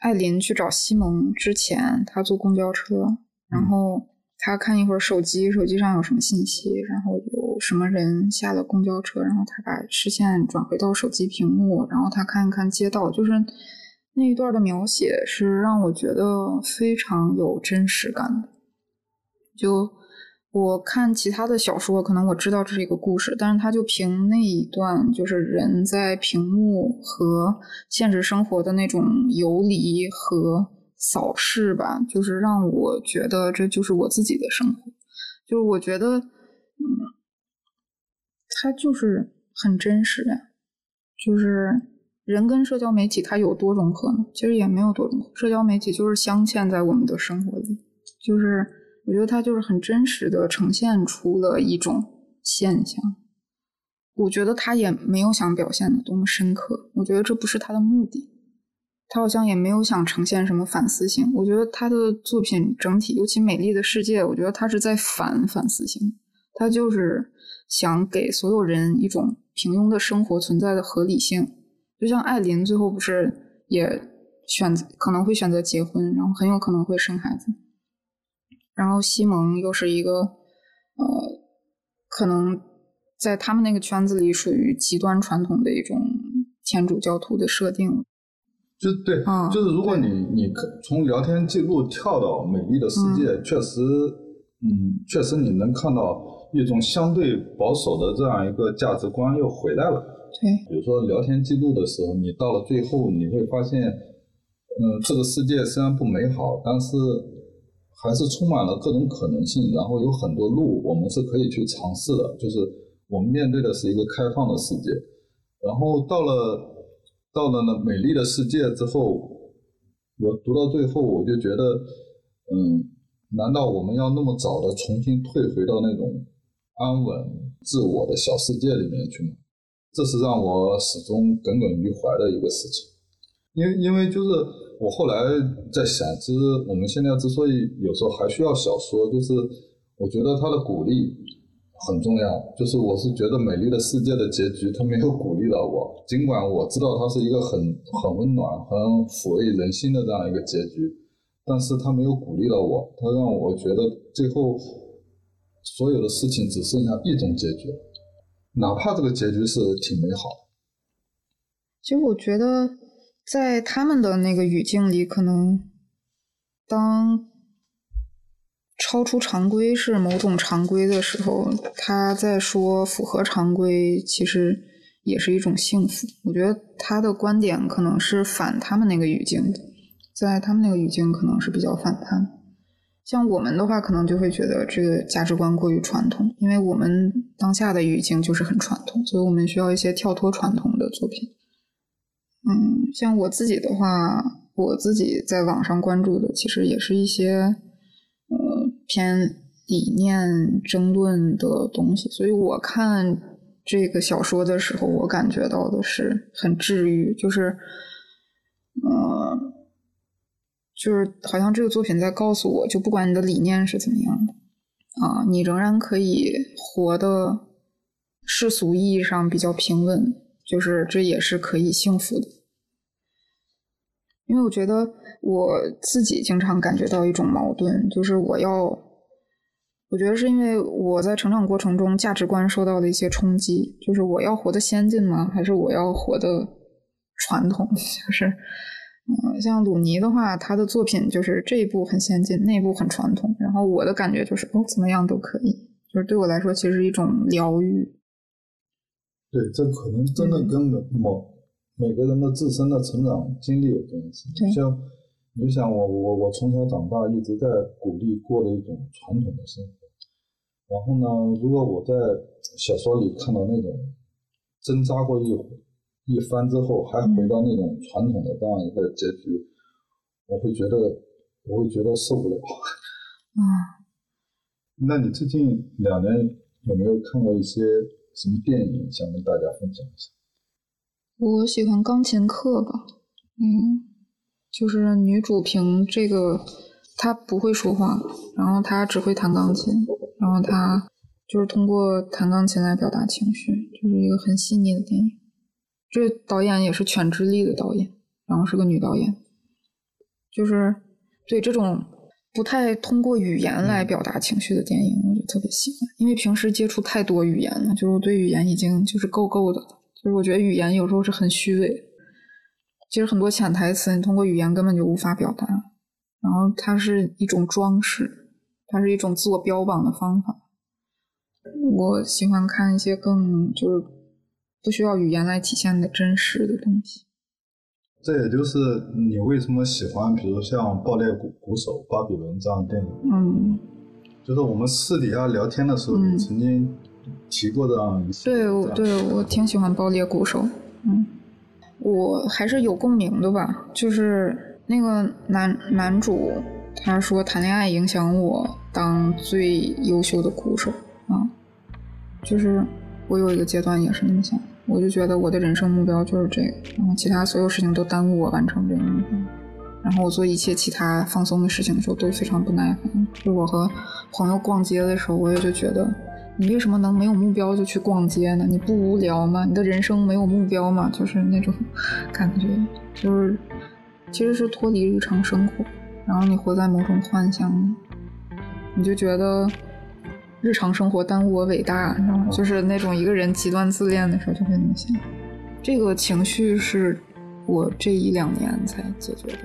艾琳去找西蒙之前，他坐公交车，然后。他看一会儿手机，手机上有什么信息，然后有什么人下了公交车，然后他把视线转回到手机屏幕，然后他看一看街道，就是那一段的描写是让我觉得非常有真实感的。就我看其他的小说，可能我知道这是一个故事，但是他就凭那一段，就是人在屏幕和现实生活的那种游离和。扫视吧，就是让我觉得这就是我自己的生活，就是我觉得，嗯，它就是很真实呀。就是人跟社交媒体它有多融合呢？其实也没有多融合，社交媒体就是镶嵌在我们的生活里，就是我觉得它就是很真实的呈现出了一种现象。我觉得他也没有想表现的多么深刻，我觉得这不是他的目的。他好像也没有想呈现什么反思性，我觉得他的作品整体，尤其《美丽的世界》，我觉得他是在反反思性，他就是想给所有人一种平庸的生活存在的合理性。就像艾琳最后不是也选择可能会选择结婚，然后很有可能会生孩子，然后西蒙又是一个呃，可能在他们那个圈子里属于极端传统的一种天主教徒的设定。就对，就是如果你你从聊天记录跳到美丽的世界，确实，嗯，确实你能看到一种相对保守的这样一个价值观又回来了。对，比如说聊天记录的时候，你到了最后你会发现，嗯，这个世界虽然不美好，但是还是充满了各种可能性，然后有很多路我们是可以去尝试的。就是我们面对的是一个开放的世界，然后到了。到了那美丽的世界之后，我读到最后，我就觉得，嗯，难道我们要那么早的重新退回到那种安稳自我的小世界里面去吗？这是让我始终耿耿于怀的一个事情。因为，因为就是我后来在想，其实我们现在之所以有时候还需要小说，就是我觉得它的鼓励。很重要，就是我是觉得《美丽的世界》的结局，它没有鼓励到我。尽管我知道它是一个很很温暖、很抚慰人心的这样一个结局，但是它没有鼓励到我。它让我觉得最后所有的事情只剩下一种结局，哪怕这个结局是挺美好。其实我觉得，在他们的那个语境里，可能当超出常规是某种常规的时候，他在说符合常规，其实也是一种幸福。我觉得他的观点可能是反他们那个语境的，在他们那个语境可能是比较反叛。像我们的话，可能就会觉得这个价值观过于传统，因为我们当下的语境就是很传统，所以我们需要一些跳脱传统的作品。嗯，像我自己的话，我自己在网上关注的，其实也是一些呃偏理念争论的东西，所以我看这个小说的时候，我感觉到的是很治愈，就是呃。就是好像这个作品在告诉我，就不管你的理念是怎么样的啊，你仍然可以活的世俗意义上比较平稳，就是这也是可以幸福的。因为我觉得我自己经常感觉到一种矛盾，就是我要，我觉得是因为我在成长过程中价值观受到了一些冲击，就是我要活得先进吗？还是我要活得传统？就是。嗯，像鲁尼的话，他的作品就是这一部很先进，那一部很传统。然后我的感觉就是，哦，怎么样都可以，就是对我来说，其实一种疗愈。对，这可能真的跟某每个人的自身的成长经历有关系。像你想，我我我从小长大一直在鼓励过的一种传统的生活。然后呢，如果我在小说里看到那种挣扎过一会。一番之后，还回到那种传统的这样一个结局，我会觉得，我会觉得受不了。嗯，那你最近两年有没有看过一些什么电影，想跟大家分享一下？我喜欢《钢琴课》吧，嗯，就是女主凭这个，她不会说话，然后她只会弹钢琴，然后她就是通过弹钢琴来表达情绪，就是一个很细腻的电影。这导演也是全智力的导演，然后是个女导演，就是对这种不太通过语言来表达情绪的电影，我就特别喜欢。因为平时接触太多语言了，就是我对语言已经就是够够的了。就是我觉得语言有时候是很虚伪，其实很多潜台词你通过语言根本就无法表达。然后它是一种装饰，它是一种自我标榜的方法。我喜欢看一些更就是。不需要语言来体现的真实的东西，这也就是你为什么喜欢，比如像《爆裂鼓鼓手》《巴比伦》这样的电影。嗯，就是我们私底下聊天的时候，你曾经提过这样一些。对，对我挺喜欢《爆裂鼓手》。嗯，我还是有共鸣的吧，就是那个男男主他说谈恋爱影响我当最优秀的鼓手啊，就是我有一个阶段也是那么想。我就觉得我的人生目标就是这个，然后其他所有事情都耽误我完成这个目标。然后我做一切其他放松的事情的时候都非常不耐烦。就我和朋友逛街的时候，我也就觉得，你为什么能没有目标就去逛街呢？你不无聊吗？你的人生没有目标吗？就是那种感觉，就是其实是脱离日常生活，然后你活在某种幻想里，你就觉得。日常生活耽误我伟大，你知道吗？就是那种一个人极端自恋的时候就会那么想。这个情绪是我这一两年才解决的。